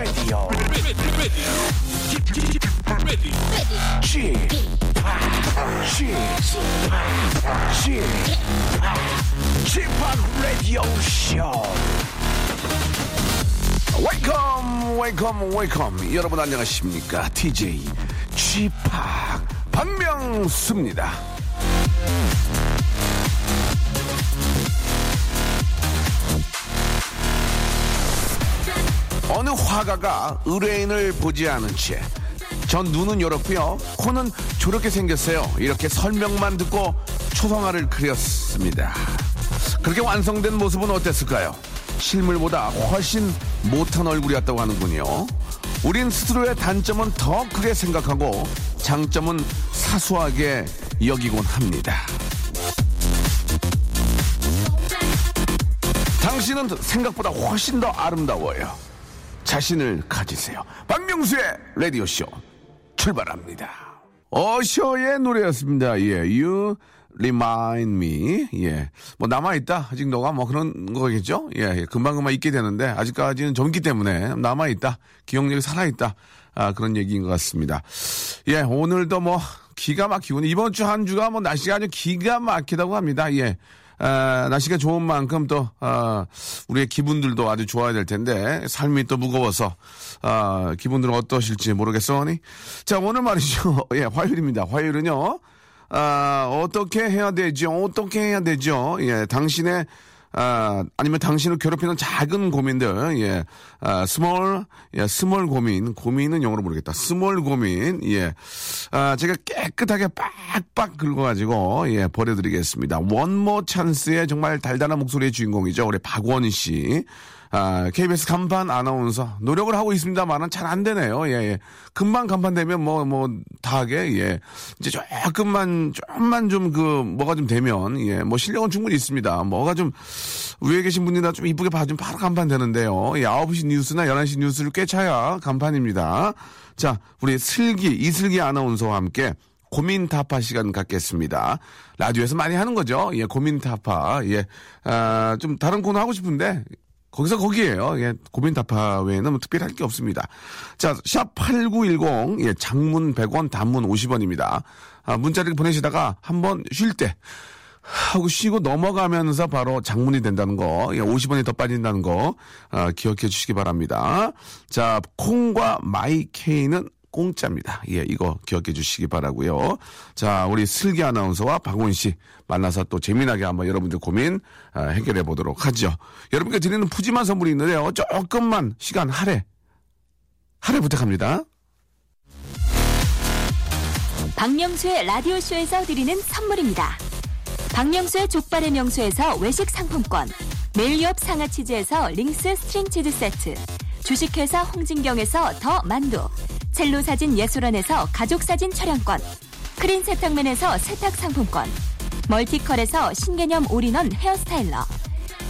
Welcome to the Chip Radio. Chip, Chip, Chip, Radio Show. Welcome, welcome, welcome. 여러분 안녕하십니까? DJ Chip 박명수입니다. 어느 화가가 의뢰인을 보지 않은 채 전 눈은 요렇고요. 코는 저렇게 생겼어요. 이렇게 설명만 듣고 초성화를 그렸습니다. 그렇게 완성된 모습은 어땠을까요? 실물보다 훨씬 못한 얼굴이었다고 하는군요. 우린 스스로의 단점은 더 크게 생각하고 장점은 사소하게 여기곤 합니다. 당신은 생각보다 훨씬 더 아름다워요 자신을 가지세요. 박명수의 라디오쇼 출발합니다. 어셔의 노래였습니다. 예, You Remind Me. 예, 뭐 남아있다. 아직 너가 뭐 그런 거겠죠? 예, 예. 금방금방 잊게 되는데 아직까지는 젊기 때문에 남아있다. 기억력이 살아있다. 아, 그런 얘기인 것 같습니다. 예, 오늘도 뭐 기가 막히고 이번 주 한 주가 뭐 날씨가 아주 기가 막히다고 합니다. 예. 아, 날씨가 좋은 만큼 또 아, 우리의 기분들도 아주 좋아야 될 텐데 삶이 또 무거워서 아, 기분들은 어떠실지 모르겠으니. 자 오늘 말이죠. 예, 화요일입니다. 화요일은요. 아, 어떻게 해야 되죠? 어떻게 해야 되죠? 예, 당신의 아, 아니면 당신을 괴롭히는 작은 고민들, 예, 아, small, 예, small 고민, 고민은 영어로 모르겠다. small 고민, 예, 아, 제가 깨끗하게 빡빡 긁어가지고, 예, 보내드리겠습니다. 원모어찬스의 정말 달달한 목소리의 주인공이죠. 우리 박원 씨. 아, KBS 간판 아나운서 노력을 하고 있습니다만은 잘 안 되네요. 예, 예. 금방 간판 되면 뭐, 뭐, 다 하게, 예. 이제 조금만, 조금만 좀 그, 뭐가 좀 되면, 예. 뭐 실력은 충분히 있습니다. 뭐가 좀, 위에 계신 분이나 좀 이쁘게 봐주면 바로 간판 되는데요. 예, 9시 뉴스나 11시 뉴스를 꿰차야 간판입니다. 자, 우리 슬기, 이슬기 아나운서와 함께 고민 타파 시간 갖겠습니다. 라디오에서 많이 하는 거죠. 예, 고민 타파. 예, 아, 좀 다른 코너 하고 싶은데, 거기서 거기에요. 예, 고민 타파 외에는 뭐 특별히 할 게 없습니다. 자, 샵 8910, 예, 장문 100원, 단문 50원입니다. 아, 문자를 보내시다가 한번 쉴 때, 하고 쉬고 넘어가면서 바로 장문이 된다는 거, 예, 50원이 더 빠진다는 거, 아, 기억해 주시기 바랍니다. 자, 콩과 마이케이는 공짜입니다. 예, 이거 기억해 주시기 바라고요. 자, 우리 슬기 아나운서와 박원 씨 만나서 또 재미나게 한번 여러분들 고민 아, 해결해 보도록 하죠. 여러분께 드리는 푸짐한 선물이 있는데요. 조금만 시간 할애 할애 부탁합니다. 박명수의 라디오쇼에서 드리는 선물입니다. 박명수의 족발의 명수에서 외식 상품권, 매일유업 상하치즈에서 링스 스트링 치즈 세트, 주식회사 홍진경에서 더 만두, 첼로 사진 예술원에서 가족 사진 촬영권, 크린 세탁맨에서 세탁 상품권, 멀티컬에서 신개념 올인원 헤어스타일러,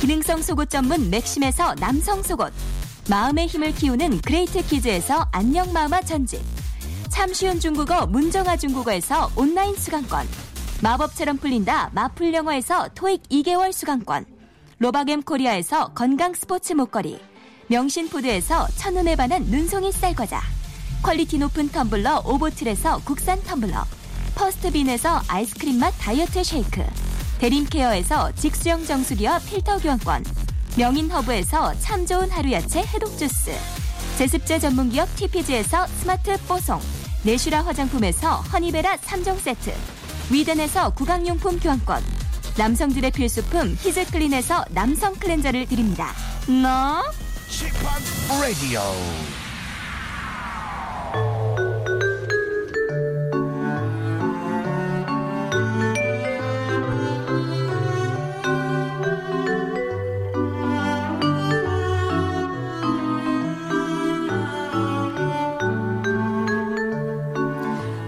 기능성 속옷 전문 맥심에서 남성 속옷, 마음의 힘을 키우는 그레이트 키즈에서 안녕 마음아 전집, 참 쉬운 중국어 문정아 중국어에서 온라인 수강권, 마법처럼 풀린다 마풀 영어에서 토익 2개월 수강권, 로바겜 코리아에서 건강 스포츠 목걸이, 명신푸드에서 첫눈에 반한 눈송이 쌀과자, 퀄리티 높은 텀블러 오보틀에서 국산 텀블러, 퍼스트빈에서 아이스크림 맛 다이어트 쉐이크, 대림케어에서 직수형 정수기와 필터 교환권, 명인허브에서 참 좋은 하루 야채 해독 주스, 제습제 전문기업 TPG에서 스마트 뽀송, 내슈라 화장품에서 허니베라 3종 세트, 위덴에서 구강용품 교환권, 남성들의 필수품 히즈클린에서 남성 클렌저를 드립니다. 너? 라디오.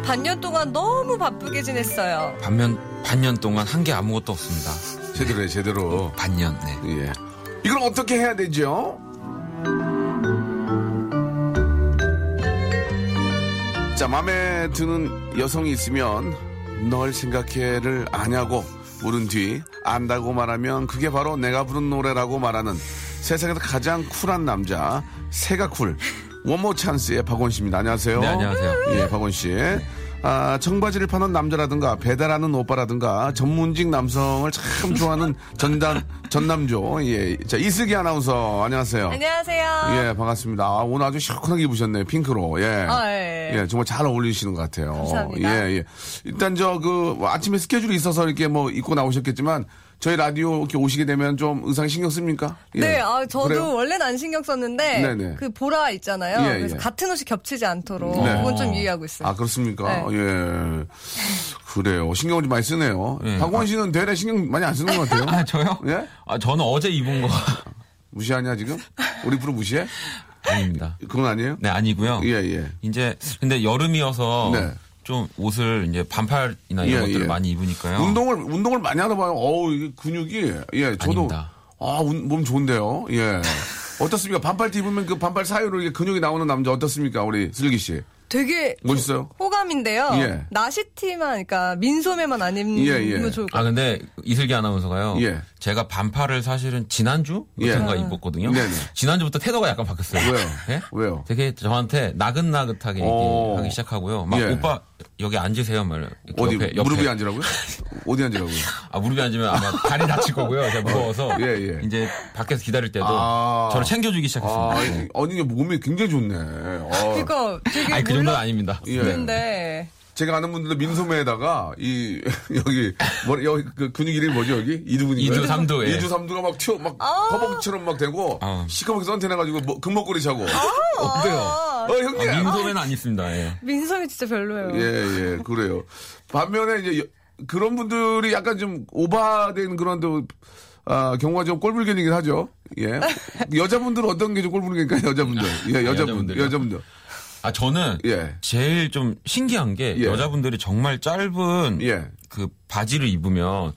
반년 동안 너무 바쁘게 지냈어요. 반면 반년 동안 한 게 아무것도 없습니다. 제대로 해, 제대로. 반년. 네. 예. 이걸 어떻게 해야 되죠? 자, 마음에 드는 여성이 있으면 널 생각해를 아냐고 물은 뒤 안다고 말하면 그게 바로 내가 부른 노래라고 말하는 세상에서 가장 쿨한 남자 세가쿨 원모 찬스의 박원 씨입니다. 안녕하세요. 네, 안녕하세요. 예, 박원 씨. 아, 청바지를 파는 남자라든가 배달하는 오빠라든가 전문직 남성을 참 좋아하는 전단 전남조 예, 자 이슬기 아나운서 안녕하세요. 안녕하세요. 예, 반갑습니다. 아, 오늘 아주 시원하게 입으셨네요. 핑크로. 예. 아, 예. 예, 정말 잘 어울리시는 것 같아요. 감사합니다. 예, 예. 일단 저 그 아침에 스케줄이 있어서 이렇게 뭐 입고 나오셨겠지만 저희 라디오 이렇게 오시게 되면 좀 의상 신경 씁니까? 예. 네, 아, 저도 그래요? 원래는 안 신경 썼는데 네네. 그 보라 있잖아요. 예, 그래서 예. 같은 옷이 겹치지 않도록 네. 그건 좀 유의하고 있어요. 아, 그렇습니까? 네. 예. 그래요. 신경을 좀 많이 쓰네요. 예. 박원 씨는 대래 신경 많이 안 쓰는 것 같아요. 아, 저요? 예? 아, 저는 어제 입은 거 무시하냐, 지금? 우리 프로 무시해? 아닙니다. 그건 아니에요? 네, 아니고요. 예, 예. 이제 근데 여름이어서 네. 좀 옷을 이제 반팔이나 이런 예, 것들을 예. 많이 입으니까요. 운동을, 운동을 많이 하나 봐요. 어우, 이게 근육이. 예, 저도. 아닙니다. 아, 운- 몸 좋은데요. 예. 어떻습니까? 반팔 입으면 그 반팔 사이로 이게 근육이 나오는 남자 어떻습니까? 우리 슬기 씨. 되게 멋있어요? 호감인데요. 예. 나시티만, 그러니까 민소매만 안 입으면 예, 예. 좋을 것아 같아요. 근데 이슬기 아나운서가요. 예. 제가 반팔을 사실은 지난주 예. 부터인가 입었거든요. 네네. 지난주부터 태도가 약간 바뀌었어요. 왜요? 예? 왜요? 되게 저한테 나긋나긋하게 이렇게 오. 하기 시작하고요. 막 예. 오빠 여기 앉으세요. 막 이렇게 어디, 옆에, 옆에. 무릎에 앉으라고요? 어디 앉으라고요? 아 무릎에 앉으면 아마 다리 다칠 거고요. 제가 무거워서 예, 예. 이제 밖에서 기다릴 때도 아. 저를 챙겨주기 시작했습니다. 아, 네. 아니, 이게 몸이 굉장히 좋네. 어. 그러니까 되게 아니 그 정도는 아닙니다. 예. 몰랐는데 제가 아는 분들도 민소매에다가 이 여기 뭐 여기 그 근육 이름이 뭐죠 여기 이두근인가요? 이두, 삼두, 예. 이두 삼두가 막 튀어 막 허벅지처럼 막 되고 아. 시커멓게 선탠해가지고 뭐, 금목걸이 차고 어때요? 어 형님. 아, 민소매는 안 있습니다. 예. 민소매 진짜 별로예요. 예, 예, 그래요. 반면에 이제 여- 그런 분들이 약간 좀 오바된 그런 또, 아, 경우가 좀 꼴불견이긴 하죠. 예. 여자분들은 어떤 게 좀 꼴불견일까요, 여자분들? 예, 여자분, 여자분들요? 여자분들. 아 저는 예. 제일 좀 신기한 게 예. 여자분들이 정말 짧은 예. 그 바지를 입으면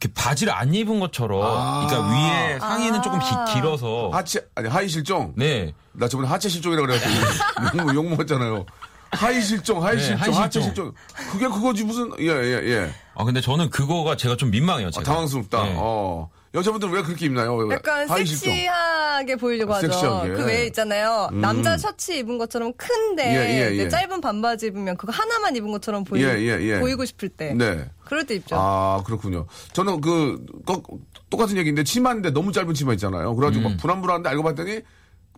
이렇게 바지를 안 입은 것처럼 아. 그러니까 위에 상의는 조금 기- 길어서 하체, 아니, 하의 실종? 네. 나 저번에 하체 실종이라고 그래가지고 욕, 욕 먹었잖아요. 하의 실종, 하의 네, 실종, 하이 하체 실종. 그게 그거지 무슨, 예, 예, 예. 아 근데 저는 그거가 제가 좀 민망해요. 아, 제가. 당황스럽다. 네. 어. 여자분들은 왜 그렇게 입나요? 약간. 섹시하게 보이려고 하죠. 섹시하게. 그 외에 있잖아요. 남자 셔츠 입은 것처럼 큰데 예, 예, 예. 짧은 반바지 입으면 그거 하나만 입은 것처럼 보이, 예, 예, 예. 보이고 싶을 때. 네. 그럴 때 입죠. 아, 그렇군요. 저는 그, 거- 똑같은 얘기인데, 치마인데 너무 짧은 치마 있잖아요. 그래가지고 음. 막 불안불안한데 알고 봤더니,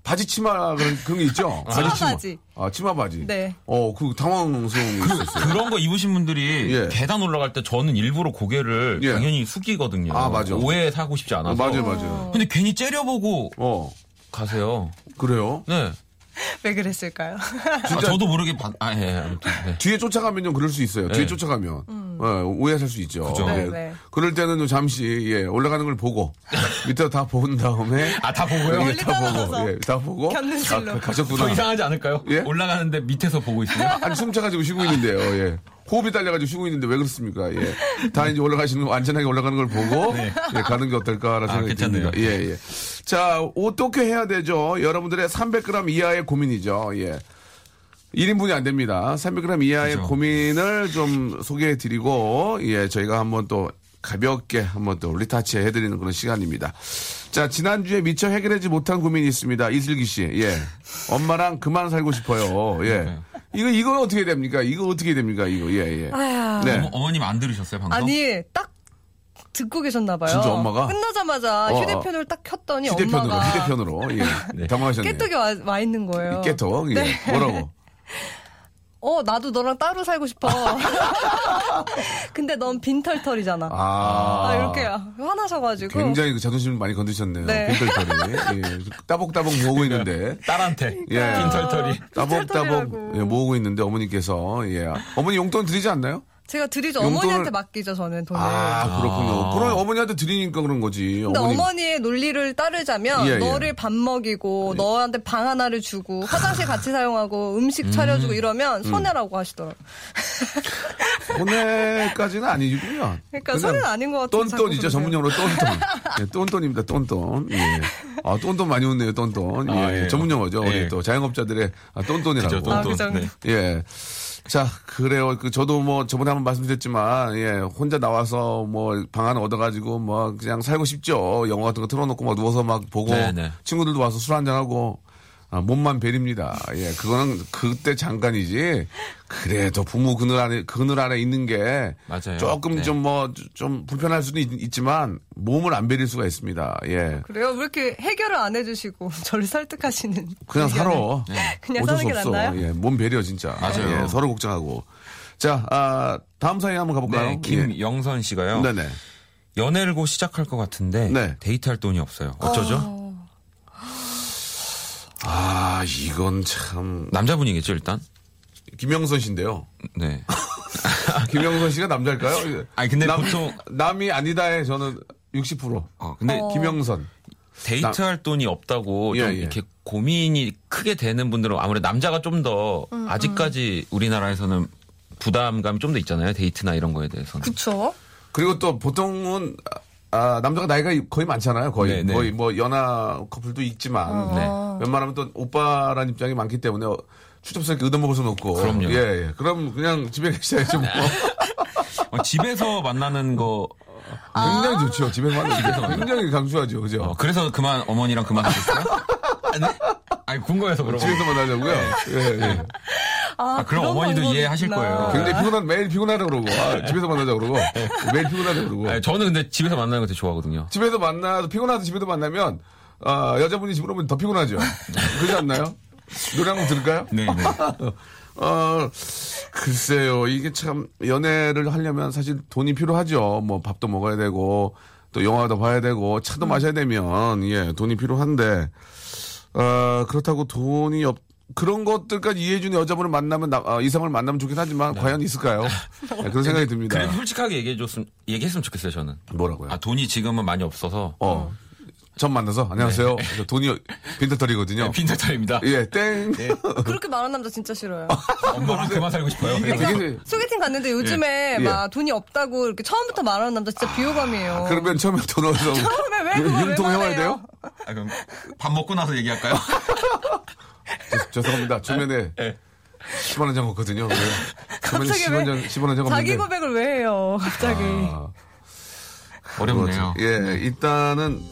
바지 치마 그런, 그런 게 있죠? 치마 바지 치마. 바지. 아, 치마 바지. 네. 어, 그 당황스러움이 있었어요. 그런 거 입으신 분들이 예. 계단 올라갈 때 저는 일부러 고개를 예. 당연히 숙이거든요. 아, 맞아. 오해 사고 싶지 않아서. 맞아요, 맞아요. 근데 괜히 째려보고 어, 가세요. 그래요? 네. 왜 그랬을까요? 아, 저도 모르게 반, 아, 예, 아무튼. 네. 뒤에 쫓아가면 좀 그럴 수 있어요. 뒤에 네. 쫓아가면. 어, 오해할 수 있죠. 그죠. 예. 네, 네. 그럴 때는 좀 잠시, 예, 올라가는 걸 보고, 밑에 다 본 다음에. 아, 다 보고요? 예, 멀리 다 보고. 예, 다 보고. 아, 가셨구나. 더 이상하지 않을까요? 예? 올라가는데 밑에서 보고 있어요. 아니 숨 차가지고 쉬고 있는데요. 예. 호흡이 딸려가지고 쉬고 있는데 왜 그렇습니까? 예. 다 이제 올라가시는 거, 안전하게 올라가는 걸 보고 네. 예, 가는 게 어떨까라는 아, 생각이 괜찮네요. 듭니다. 예, 예. 자, 어떻게 해야 되죠? 여러분들의 300g 이하의 고민이죠. 예. 1인분이 안 됩니다. 300g 이하의 그죠. 고민을 좀 소개해 드리고, 예, 저희가 한번 또 가볍게 한번 또 리타치 해 드리는 그런 시간입니다. 자, 지난주에 미처 해결하지 못한 고민이 있습니다. 이슬기 씨, 예. 엄마랑 그만 살고 싶어요. 예. 이거, 이거 어떻게 됩니까? 이거 어떻게 됩니까? 이거, 예, 예. 아야. 네. 어머, 어머님 안 들으셨어요, 방금? 아니, 딱 듣고 계셨나 봐요. 진짜 엄마가? 끝나자마자 어, 어. 휴대폰을 딱 켰더니 휴대폰으로, 엄마가 휴대폰으로. 예. 네. 당황하셨네요. 깨톡이 와, 와 있는 거예요. 깨톡. 예. 네. 뭐라고? 어, 나도 너랑 따로 살고 싶어. 근데 넌 빈털털이잖아. 아, 아. 이렇게 화나셔가지고. 굉장히 그 자존심을 많이 건드셨네요. 네. 빈털털이. 예. 따복따복 모으고 있는데. 딸한테. 예. 빈털털이. 따복따복 빈털털이라고. 예, 모으고 있는데 어머니께서 예. 어머니 용돈 드리지 않나요? 제가 드리죠. 용돈을- 어머니한테 맡기죠, 저는 돈을. 아 그렇군요. 아. 그럼 어머니한테 드리니까 그런 거지. 근데 어머니. 어머니... 의 논리를 따르자면 예, 예. 너를 밥 먹이고 너한테 방 하나를 주고 화장실 같이 사용하고 음식 차려주고 이러면 손해라고 하시더라고요. 손해까지는 아니고요. 그러니까 손해는 아닌 것 자꾸 똔똔이죠. 전문용어로 똔똔. 예, 똔똔입니다. 똔똔. 예. 아, 똔똔 많이 웃네요. 똔똔. 예, 아, 예. 전문용어죠. 예. 우리 또 자영업자들의 아, 똔똔이라고. 그죠, 아, 똔똔. 그 정도. 네. 예. 자, 그래요. 그, 저도 뭐, 저번에 한번 말씀드렸지만, 예, 혼자 나와서 뭐, 방 하나 얻어가지고, 뭐, 그냥 살고 싶죠. 영화 같은 거 틀어놓고 막 누워서 막 보고, 네네. 친구들도 와서 술 한잔하고, 아, 몸만 베립니다. 예, 그거는 그때 잠깐이지. 그래도 부모 그늘 안에, 그늘 안에 있는 게, 맞아요. 조금 네. 좀 뭐, 좀 불편할 수도 있, 지만 몸을 안 베릴 수가 있습니다. 예. 그래요? 왜 이렇게 해결을 안 해주시고 저를 설득하시는? 그냥 살아. 그냥 어쩔 사는 수게 없어. 낫나요? 예, 몸 배려 진짜. 맞아요. 예, 서로 걱정하고. 자, 아, 다음 사연 한번 가볼까요? 네, 김영선 씨가요. 예. 네네. 연애를 곧 시작할 것 같은데 네. 데이트할 돈이 없어요. 어쩌죠? 아, 이건 참 남자분이겠죠 일단. 김영선 씨인데요. 네. 김영선 씨가 남자일까요? 아니, 근데 남, 보통- 남이 아니다에 저는 60%. 어, 근데 김영선. 데이트할 돈이 없다고 좀 예, 예. 이렇게 고민이 크게 되는 분들은 아무래도 남자가 좀더 아직까지 우리나라에서는 부담감이 좀 더 있잖아요. 데이트나 이런 거에 대해서는. 그쵸? 그리고 또 보통은 아, 남자가 나이가 거의 많잖아요. 거의 네, 네. 거의 뭐 연하 커플도 있지만 네. 웬만하면 또 오빠라는 입장이 많기 때문에 어, 추접스럽게 얻어먹을 수는 없고. 그럼요. 예, 예. 그럼 그냥 집에 계셔야지 뭐. 어, 집에서 만나는 거 굉장히 좋죠. 집에서 만나는 게 굉장히 강조하죠. 그죠? 어, 그래서 그만 어머니랑 그만하셨어요? 네? 아니 궁금해서 그런 집에서 만나자고요. 예, 예. 아, 그럼 그런 어머니도 이해하실. 거예요. 굉장히 피곤한 매일 피곤하다 그러고 아, 집에서 만나자 그러고 매일 피곤하다 그러고 아니, 저는 근데 집에서 만나는 거 되게 좋아하거든요. 집에서 만나도 피곤하도 집에서 만나면 아, 여자분이 집으로 오면 더 피곤하죠. 그렇지 않나요? 노래 한 곡 들을까요? 네, 네. 어, 글쎄요. 이게 참 연애를 하려면 사실 돈이 필요하죠. 뭐 밥도 먹어야 되고 또 영화도 봐야 되고 차도 마셔야 되면 예, 돈이 필요한데 어, 그렇다고 돈이 없 그런 것들까지 이해해주는 여자분을 만나면 나- 아, 이성을 만나면 좋긴 하지만 과연 있을까요? 네, 그런 생각이 듭니다. 그래도 솔직하게 얘기해줬으면 얘기했으면 좋겠어요 저는. 뭐라고요? 아 돈이 지금은 많이 없어서 어. 전 만나서 안녕하세요. 저 돈이 빈털털이거든요. 네, 빈털털입니다. 예, 땡. 그렇게 말하는 남자 진짜 싫어요. 엄마랑 그만 살고 싶어요. 이게 되게 소개팅 갔는데 요즘에 예. 막 돈이 없다고 이렇게 처음부터 말하는 남자 진짜 비호감이에요. 그러면 처음에 돈 얻어서 처음에 왜 그걸 왜 융통 해와야 말해요? 돼요? 아, 그럼 밥 먹고 나서 얘기할까요? 죄- 죄송합니다. 주면에 네. 10원 한장 먹거든요. 네. 갑자기 10원 장, 10원 한장 자기. 고백을 왜 해요? 갑자기. 아, 어렵네요. 예, 일단은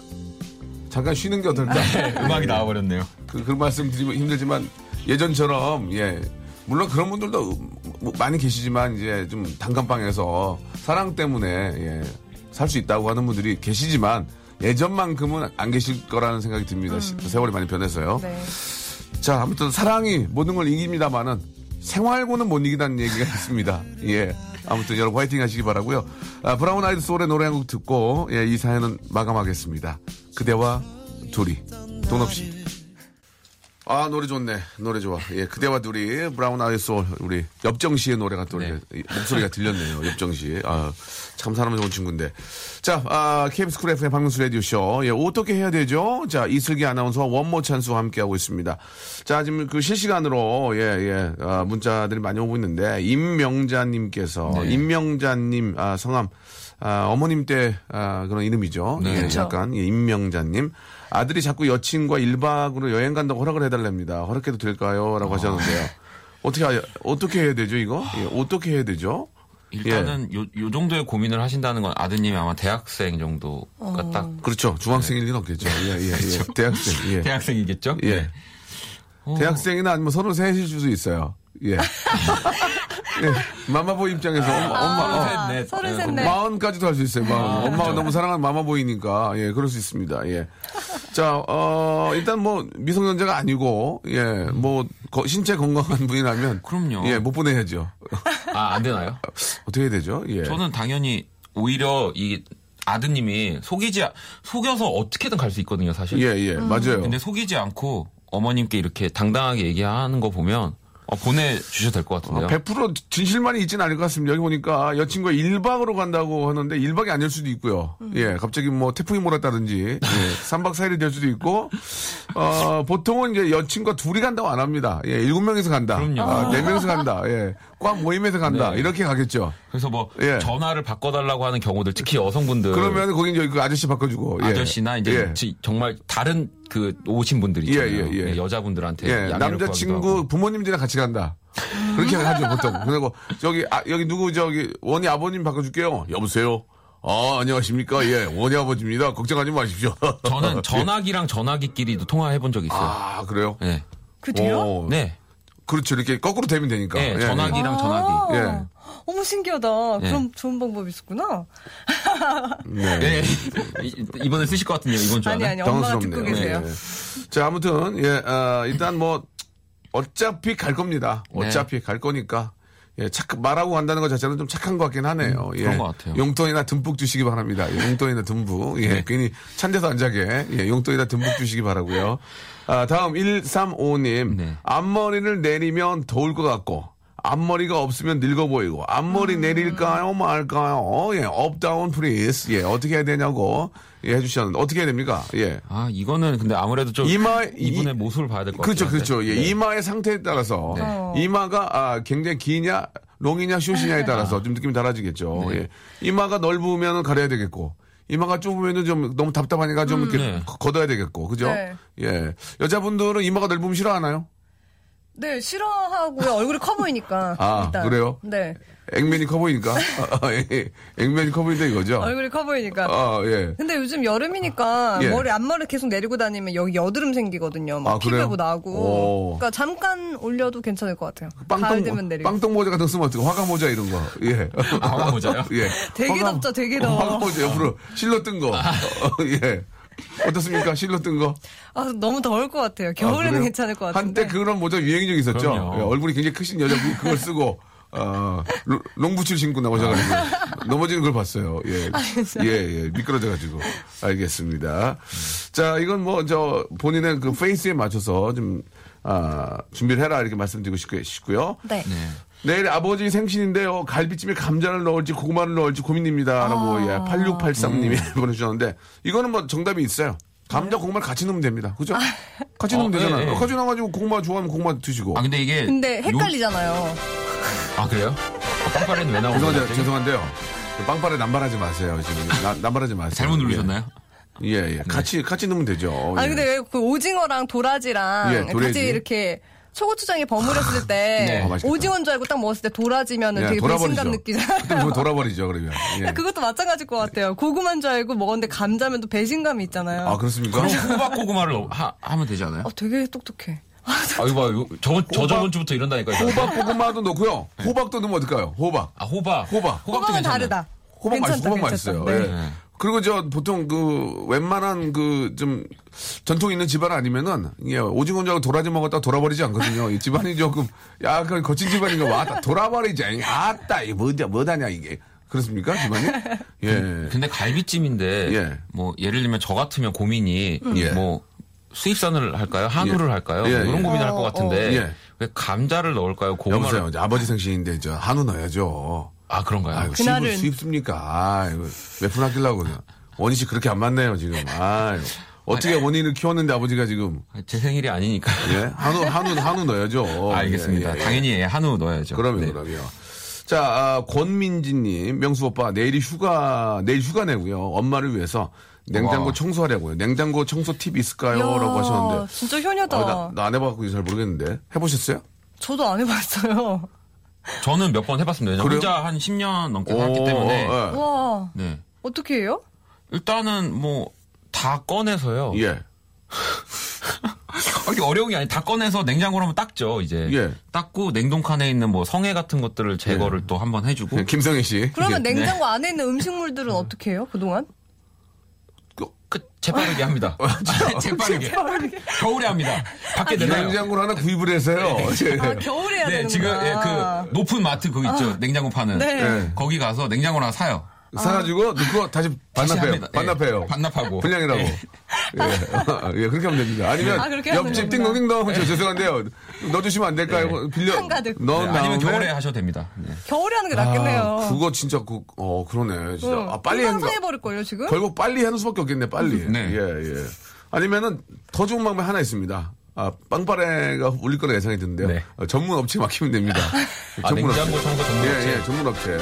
잠깐 쉬는 게 어떨까? 네, 음악이 나와버렸네요. 그, 그런 말씀 드리면 힘들지만 예전처럼 예 물론 그런 분들도 뭐 많이 계시지만 이제 좀 단칸방에서 사랑 때문에 예, 살 수 있다고 하는 분들이 계시지만 예전만큼은 안 계실 거라는 생각이 듭니다. 시- 세월이 많이 변해서요. 네. 자 아무튼 사랑이 모든 걸 이깁니다만은 생활고는 못 이기다는 얘기가 있습니다. 예. 아무튼 여러분 화이팅 하시기 바라고요. 아, 브라운 아이드 소울의 노래 한 곡 듣고 예, 이 사연은 마감하겠습니다. 그대와 둘이. 돈 없이. 아 노래 좋네. 노래 좋아. 예 그대와 둘이. 브라운 아이드 소울. 우리 엽정 씨의 노래가 또 이렇게 목소리가 들렸네요 엽정 씨아참 사람 좋은 친구인데. 자 아, KBS 쿨 FM 박명수 라디오 쇼예 어떻게 해야 되죠? 자 이슬기 아나운서와 원모 찬스와 함께 하고 있습니다. 자 지금 그 실시간으로 예예 아, 문자들이 많이 오고 있는데 임명자님께서 네. 임명자님 아, 성함 아, 어머님 때 아, 그런 이름이죠. 네. 예. 약간 예, 임명자님 아들이 자꾸 여친과 1박으로 여행 간다고 허락을 해달랍니다. 허락해도 될까요? 라고 하셨는데요. 어떻게 하- 어떻게 해야 되죠 이거? 예, 어떻게 해야 되죠? 일단은 요, 요 정도의 고민을 하신다는 건 아드님이 아마 대학생 정도가 딱 그렇죠. 중학생일 리는 없겠죠. 예, 예, 예. 대학생. 예. 대학생이겠죠? 예. 네. 대학생이나 아니면 서른 셋일 수도 있어요. 예. 예. 마마보이 입장에서 엄마, 엄마, 어, 서른 셋, 넷. 서른 네, 셋, 넷. 마흔까지도 할 수 있어요. 마흔. 엄마가 너무 사랑하는 마마보이니까 예, 그럴 수 있습니다. 예. 자, 어, 일단 뭐 미성년자가 아니고 예, 뭐 거- 신체 건강한 분이라면 그럼요. 예, 못 보내야죠. 아, 안 되나요? 어떻게 해야 되죠? 예. 저는 당연히 오히려 이 아드님이 속이지, 않- 속여서 어떻게든 갈 수 있거든요, 사실. 예, 예, 맞아요. 근데 속이지 않고 어머님께 이렇게 당당하게 얘기하는 거 보면 어, 보내주셔도 될 것 같은데요. 100% 진실만이 있지는 않을 것 같습니다. 여기 보니까 여친과 1박으로 간다고 하는데 1박이 아닐 수도 있고요. 예, 갑자기 뭐 태풍이 몰았다든지 예, 3박 4일이 될 수도 있고 어, 보통은 이제 여친과 둘이 간다고 안 합니다. 예, 7명이서 간다. 그럼요. 아, 4명이서 간다. 예. 과 모임에서 간다. 네. 이렇게 가겠죠. 그래서 뭐 예. 전화를 바꿔달라고 하는 경우들 특히 여성분들 그러면 거기 이제 그 아저씨 바꿔주고. 예. 아저씨나 이제 예. 지- 정말 다른 그 오신 분들 있잖아요. 예, 예, 예. 여자분들한테 예, 남자친구. 부모님들이랑 같이 간다. 그렇게 하죠, 보통. 그리고, 저기, 아, 여기 누구, 저기, 원희 아버님 바꿔줄게요. 여보세요? 아, 안녕하십니까? 예, 원희 아버지입니다. 걱정하지 마십시오. 저는 전화기랑 전화기끼리도 통화해 본 적이 있어요. 아, 그래요? 네. 그 뒤요? 오, 네. 그렇죠. 이렇게 거꾸로 되면 되니까. 네, 예, 전화기랑 전화기. 예. 어머 신기하다. 예. 그럼 좋은 방법이 있었구나. 네. 네. 이- 이번에 쓰실 것 같은데요, 이번 주 아니 안에. 아니 엄마가 당황스럽네요. 듣고 계세요. 예. 자, 아무튼, 예, 어, 일단 뭐, 어차피 갈 겁니다. 네. 어차피 갈 거니까. 예, 착, 말하고 간다는 것 자체는 좀 착한 것 같긴 하네요. 예. 음, 그런 것 같아요. 용돈이나 듬뿍 주시기 바랍니다. 예, 용돈이나 듬뿍. 예, 네. 괜히 찬 데서 안 자게. 예, 용돈이나 듬뿍 주시기 바라고요 아, 다음 1355님. 네. 앞머리를 내리면 더울 것 같고, 앞머리가 없으면 늙어 보이고, 앞머리 음. 내릴까요, 말까요? 어, 예, up down please. 예, 어떻게 해야 되냐고, 예, 해주셨는데, 어떻게 해야 됩니까? 예. 아, 이거는 근데 아무래도 좀 이마- 이분의 이- 모습을 봐야 될것 그렇죠, 같아요. 그렇죠. 예, 이마의 상태에 따라서 네. 이마가 아, 굉장히 기냐, long이냐, short이냐에 따라서 좀 느낌이 달라지겠죠. 네. 예. 이마가 넓으면 가려야 되겠고. 이마가 좁으면 좀 너무 답답하니까 좀 이렇게 네. 거- 걷어야 되겠고, 그죠? 네. 예. 여자분들은 이마가 넓으면 싫어하나요? 네 싫어하고요. 얼굴이 커 보이니까. 아, 일단. 그래요? 네. 액면이 커 보이니까. 아, 예. 액면이 커 보인다 이거죠? 얼굴이 커 보이니까. 아, 예. 근데 요즘 여름이니까 예. 머리 앞머리 계속 내리고 다니면 여기 여드름 생기거든요. 막 아, 그래요? 피부에도 나고. 오. 그러니까 잠깐 올려도 괜찮을 것 같아요. 가을 빵똥, 되면 내리고. 빵똥 모자 같은 거 쓰면 어떡해? 화가 모자 이런 거. 예. 아, 화가 모자요? 예. 되게 덥죠, 되게 어, 더워. 화가 모자 옆으로 실로 뜬 거. 아. 어, 예. 어떻습니까? 실로 뜬 거? 아, 너무 더울 것 같아요. 아, 겨울에는 그래요? 괜찮을 것 같은데. 한때 그런 모자 유행이 좀 있었죠. 그럼요. 예, 얼굴이 굉장히 크신 여자분이 그걸 쓰고 어, 롱- 롱부츠를 신고 나오셔가지고 넘어지는 걸 봤어요. 예, 예, 예, 미끄러져가지고 알겠습니다. 자, 이건 뭐 저 본인의 그 face에 맞춰서 좀 아, 준비를 해라 이렇게 말씀드리고 싶- 싶고요. 네. 네. 내일 아버지 생신인데요. 갈비찜에 감자를 넣을지 고구마를 넣을지 고민입니다. 라고 아. 예, 8683님이 보내주셨는데 이거는 뭐 정답이 있어요. 감자 고구마를 같이 넣으면 됩니다. 그죠? 같이 넣으면 어, 되잖아요. 예, 예. 같이 넣어가지고 고구마 좋아하면 고구마 드시고. 아, 근데 이게. 근데 요- 헷갈리잖아요. 아, 그래요? 아, 빵빠레는 왜 나오는 죄송한데, 거죠? 죄송한데요. 빵빠레 남발하지 마세요. 지금 나- 남발하지 마세요. 잘못 누르셨나요? 예, 예. 예. 같이 같이 넣으면 되죠. 아니 예. 근데 왜 그 오징어랑 도라지랑 예, 도라지. 같이 이렇게 초고추장에 버무렸을 때 네. 아. 오징어인 줄 알고 딱 먹었을 때 도라지면은 예, 되게. 배신감 느끼잖아요. 그때 보면 돌아버리죠. 그러면. 예. 그것도 마찬가지일 것 같아요. 고구마인 줄 알고 먹었는데 감자면 또 배신감이 있잖아요. 아 그렇습니까? 그럼 호박 고구마를 넣- 하, 하면 되지 않아요? 어, 되게 똑똑해. 아, 이거 봐. 이거 저번, 저 저번 주부터 이런다니까요. 호박 고구마도 넣고요. 호박도 넣으면 어떨까요? 호박. 아, 호박. 호박. 호박도 호박은 괜찮아요. 다르다. 호박 맛있어. 괜찮다, 호박 괜찮다. 맛있어요. 네. 예. 그리고 저 보통 그 웬만한 그 좀 전통 있는 집안 아니면은 예, 오징어 줄 알고 도라지 먹었다 돌아버리지 않거든요. 이 집안이 조금 약간 거친 집안인가 와다 돌아버리지. 아따 이 뭐냐 뭐다냐 이게 그렇습니까 집안이? 예. 근데 갈비찜인데 예. 뭐 예를 들면 저 같으면 고민이 예. 뭐 수입산을 할까요? 한우를 예. 할까요? 예, 뭐 이런 예. 고민을 할 것 같은데 예. 왜 감자를 넣을까요? 고구마를 여보세요. 이제 아버지 생신인데 저 한우 넣어야죠. 아 그런가요? 아이고, 그날은- 수입, 수입습니까? 아이고, 몇푼 아끼려고 그냥. 원희 씨 그렇게 안 맞네요, 지금. 아이고. 어떻게 원희를 키웠는데 아버지가 지금. 제 생일이 아니니까. 예? 한우, 한우, 한우 넣어야죠. 알겠습니다. 예, 예, 예. 당연히 예, 한우 넣어야죠. 그럼요, 네. 그럼요. 자, 아, 권민지님, 명수 오빠, 내일이 휴가, 내일 휴가 내고요. 엄마를 위해서 냉장고 와. 청소하려고요. 냉장고 청소 팁 있을까요? 이야, 라고 하셨는데. 진짜 효녀다. 아, 나안 해봐갖고 잘 모르겠는데. 해보셨어요? 저도 안 해봤어요. 저는 몇 번 해봤습니다. 그래요? 혼자 한 10년 넘게 오, 살았기 때문에. 어, 와, 네. 어떻게 해요? 일단은 뭐 다 꺼내서요. 예. 예. 이게 어려운 게 아니 다 꺼내서 냉장고로 한번 닦죠. 이제 예. 닦고 냉동칸에 있는 뭐 성에 같은 것들을 제거를 또 한번 해주고. 예, 김성애 씨. 그러면 예. 냉장고 안에 있는 음식물들은 어떻게 해요? 그동안? 그 재빠르게 합니다. 어, 재빠르게. 겨울에 합니다. 밖에 내놔요. 냉장고를 하나 구입을 해서요. 예. 아, 겨울에 해야 네, 되는구나. 지금 예, 그 높은 마트 그거 있죠. 냉장고 파는. 네. 예. 거기 가서 냉장고 하나 사요. 사가지고 넣고 다시 반납해요. 합니다. 예, 반납해요. 반납하고. 분량이라고. 예. 예. 예, 그렇게 하면 됩니다. 아니면 아, 그렇게 하면 옆집 되는구나. 띵동띵동 저 죄송한데요. 넣어주시면 안 될까요? 빌려 한가득. 넣은 네, 아니면 겨울에 하셔도 됩니다. 네. 겨울에 하는 게 낫겠네요. 아, 그거 진짜 그, 어 그러네. 진짜 응. 아, 빨리 거. 상해버릴걸요, 지금? 결국 빨리 하는 수밖에 없겠네. 빨리. 네. 예 예. 아니면은 더 좋은 방법이 하나 있습니다. 아, 빵빠레가 울릴 거라 예상이 드는데요. 네. 어, 전문 업체 맡기면 됩니다. 아, 냉장고 청소 전문 예, 업체? 예, 전문 업체.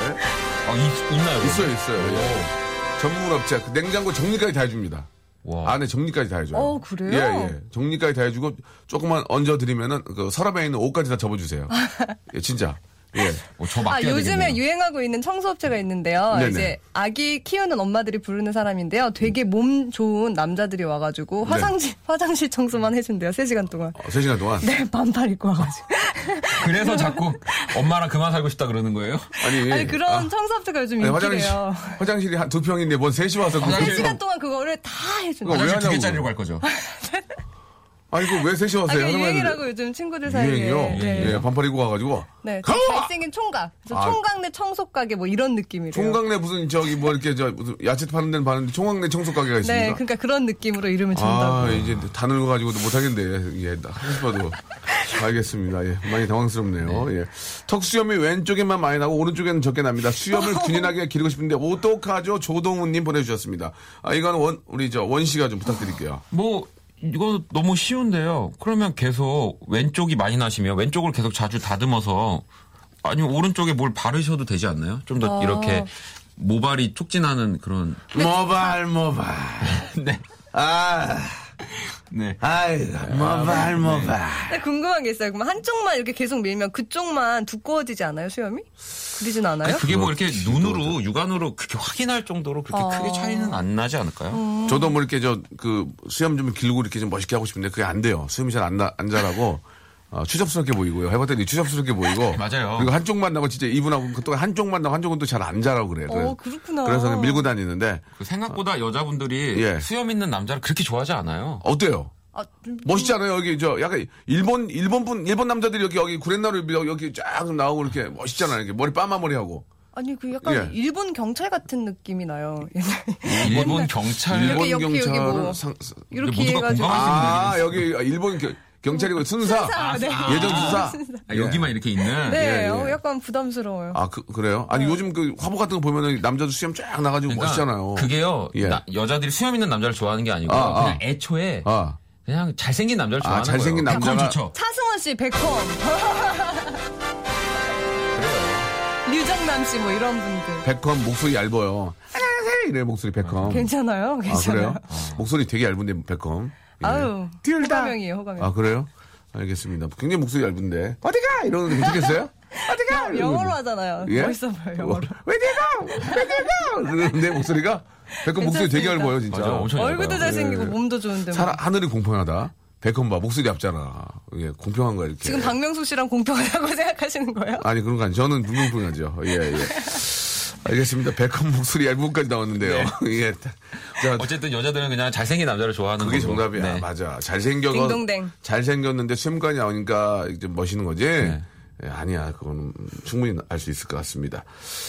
아, 있, 있나요? 있어요, 있어요. 예. 전문 업체. 그 냉장고 정리까지 다 해줍니다. 와. 안에 정리까지 다 해줘요. 어, 그래요? 예, 예. 정리까지 다 해주고 조금만 얹어드리면은 그 서랍에 있는 옷까지 다 접어주세요. 예, 진짜. 예. 어, 저 아, 요즘에 되겠네요. 유행하고 있는 청소업체가 있는데요. 네네. 이제 아기 키우는 엄마들이 부르는 사람인데요. 되게 몸 좋은 남자들이 와가지고 네. 화장실 화장실 청소만 해준대요. 3 시간 동안. 어, 3 시간 동안. 네, 반팔 입고 와가지고. 그래서 자꾸 엄마랑 그만 살고 싶다 그러는 거예요? 아니, 아니 그런 청소업체가 요즘 아니, 화장실, 인기래요. 화장실이 한 두 평인데 뭔 셋이 와서 그 화장실- 3시간 동안 그거를 다 해준대요. 그거 왜 화장실 두 하냐고. 개짜리로 갈 거죠? 아니, 그왜 셋이 아? 그게 하나만 유행이라고 요즘 친구들 사이에. 유행이요? 네. 예, 반팔 입고 와가지고. 네, 가와! 잘생긴 총각. 그래서 아. 총각 내 청소 가게 뭐 이런 느낌이래요. 총각내 무슨 저기 뭐 이렇게 저 야채 파는 데는 파는데 총각내 청소 가게가 있습니까? 네, 그러니까 그런 느낌으로 이름을 준다고. 아, 이제 다 늙어가지고도 못하겠네. 예, 하고 싶어도. 알겠습니다. 예, 많이 당황스럽네요. 예. 턱 수염이 왼쪽에만 많이 나고 오른쪽에는 적게 납니다. 수염을 균일하게 기르고 싶은데 어떡하죠? 조동훈님 보내주셨습니다. 아, 이거는 원, 우리 저 원 씨가 좀 부탁드릴게요. 뭐 이거 너무 쉬운데요. 그러면 계속 왼쪽이 많이 나시면 왼쪽을 계속 자주 다듬어서 아니면 오른쪽에 뭘 바르셔도 되지 않나요? 좀더 아. 이렇게 모발이 촉진하는 그런 모발, 모발. 네. 아, 네. 아이, 모발, 모발. 근데 궁금한 게 있어요. 그럼 한쪽만 이렇게 계속 밀면 그쪽만 두꺼워지지 않아요, 수염이? 그러진 않아요? 아니, 그게 뭐 이렇게 눈으로 육안으로 그렇게 확인할 정도로 그렇게 어. 크게 차이는 안 나지 않을까요? 저도 뭐 이렇게 저 그 수염 좀 길고 이렇게 좀 멋있게 하고 싶은데 그게 안 돼요. 수염이 잘안안 자라고 어, 추접스럽게 보이고요. 해봤더니 추접스럽게 보이고. 맞아요. 그리고 한쪽 만 나고 진짜 이분하고 또 한쪽 만 나고 한쪽은 또 잘 안 자라고 그래요. 어, 그렇구나. 그래서 그냥 밀고 다니는데 그 생각보다 여자분들이 예. 수염 있는 남자를 그렇게 좋아하지 않아요. 어때요? 아, 좀- 멋있잖아요. 여기 저 약간 일본 일본 분 일본 남자들이 여기 여기 구렛나루 여기 쫙 나오고 이렇게 멋있잖아요. 이렇게 머리 빠마 머리 하고. 아니 그 약간 예. 일본 경찰 같은 느낌이 나요. 일본 경찰 일본 경찰은 뭐. 상, 이렇게 해가지고 아 여기 일본 겨- 경찰이고 순사, 아, 네. 예전 순사. 아, 여기만 이렇게 있는. 네, 예, 예. 어, 약간 부담스러워요. 아, 그, 그래요? 아니, 요즘 그 화보 같은 거 보면은 남자도 수염 쫙 나가지고 그러니까 멋있잖아요. 그게요. 예. 나- 여자들이 수염 있는 남자를 좋아하는 게 아니고 아, 아. 그냥 애초에 아, 그냥 잘생긴 남자를 아, 좋아하는 잘생긴 거예요. 남자가- 백건 좋죠. 차승원 씨, 백컴. 류정남 씨, 뭐 이런 분들. 백컴 목소리 얇아요. 안녕하세요. 이래 목소리 백컴. 괜찮아요? 아, 괜찮아요. 그래요? 목소리 되게 얇은데 백컴. 예. 아유, 듀얼다. 호감형이에요, 호감형. 아, 그래요? 알겠습니다. 굉장히 목소리 얇은데. 어디가? 이러는데 괜찮겠어요? 어디가? 영어로 하잖아요. 예? 멋있어 보여요, 영어로. 왜디가? 왜디가? 그러는데 목소리가 백컴 목소리 되게. 얇아요, 진짜. 맞아, 엄청 얼굴도 얇아요. 잘생기고 예. 몸도 좋은데. 뭐. 살 하늘이 공평하다. 백컴 봐. 목소리 얇잖아. 예, 공평한 거야, 이렇게. 지금 박명수 씨랑 공평하다고 생각하시는 거예요? 아니 그런 거 아니. 저는 불공평하죠. 예, 예. 알겠습니다. 백컴 목소리 얇은까지 나왔는데요. 예. 자, 어쨌든 여자들은 그냥 잘생긴 남자를 좋아하는 그게 거고. 정답이야. 네. 맞아. 잘생겨. 딩동댕. 잘생겼는데 수염관이 나오니까 이제 멋있는 거지. 네. 예, 아니야. 그거는 충분히 알 수 있을 것 같습니다.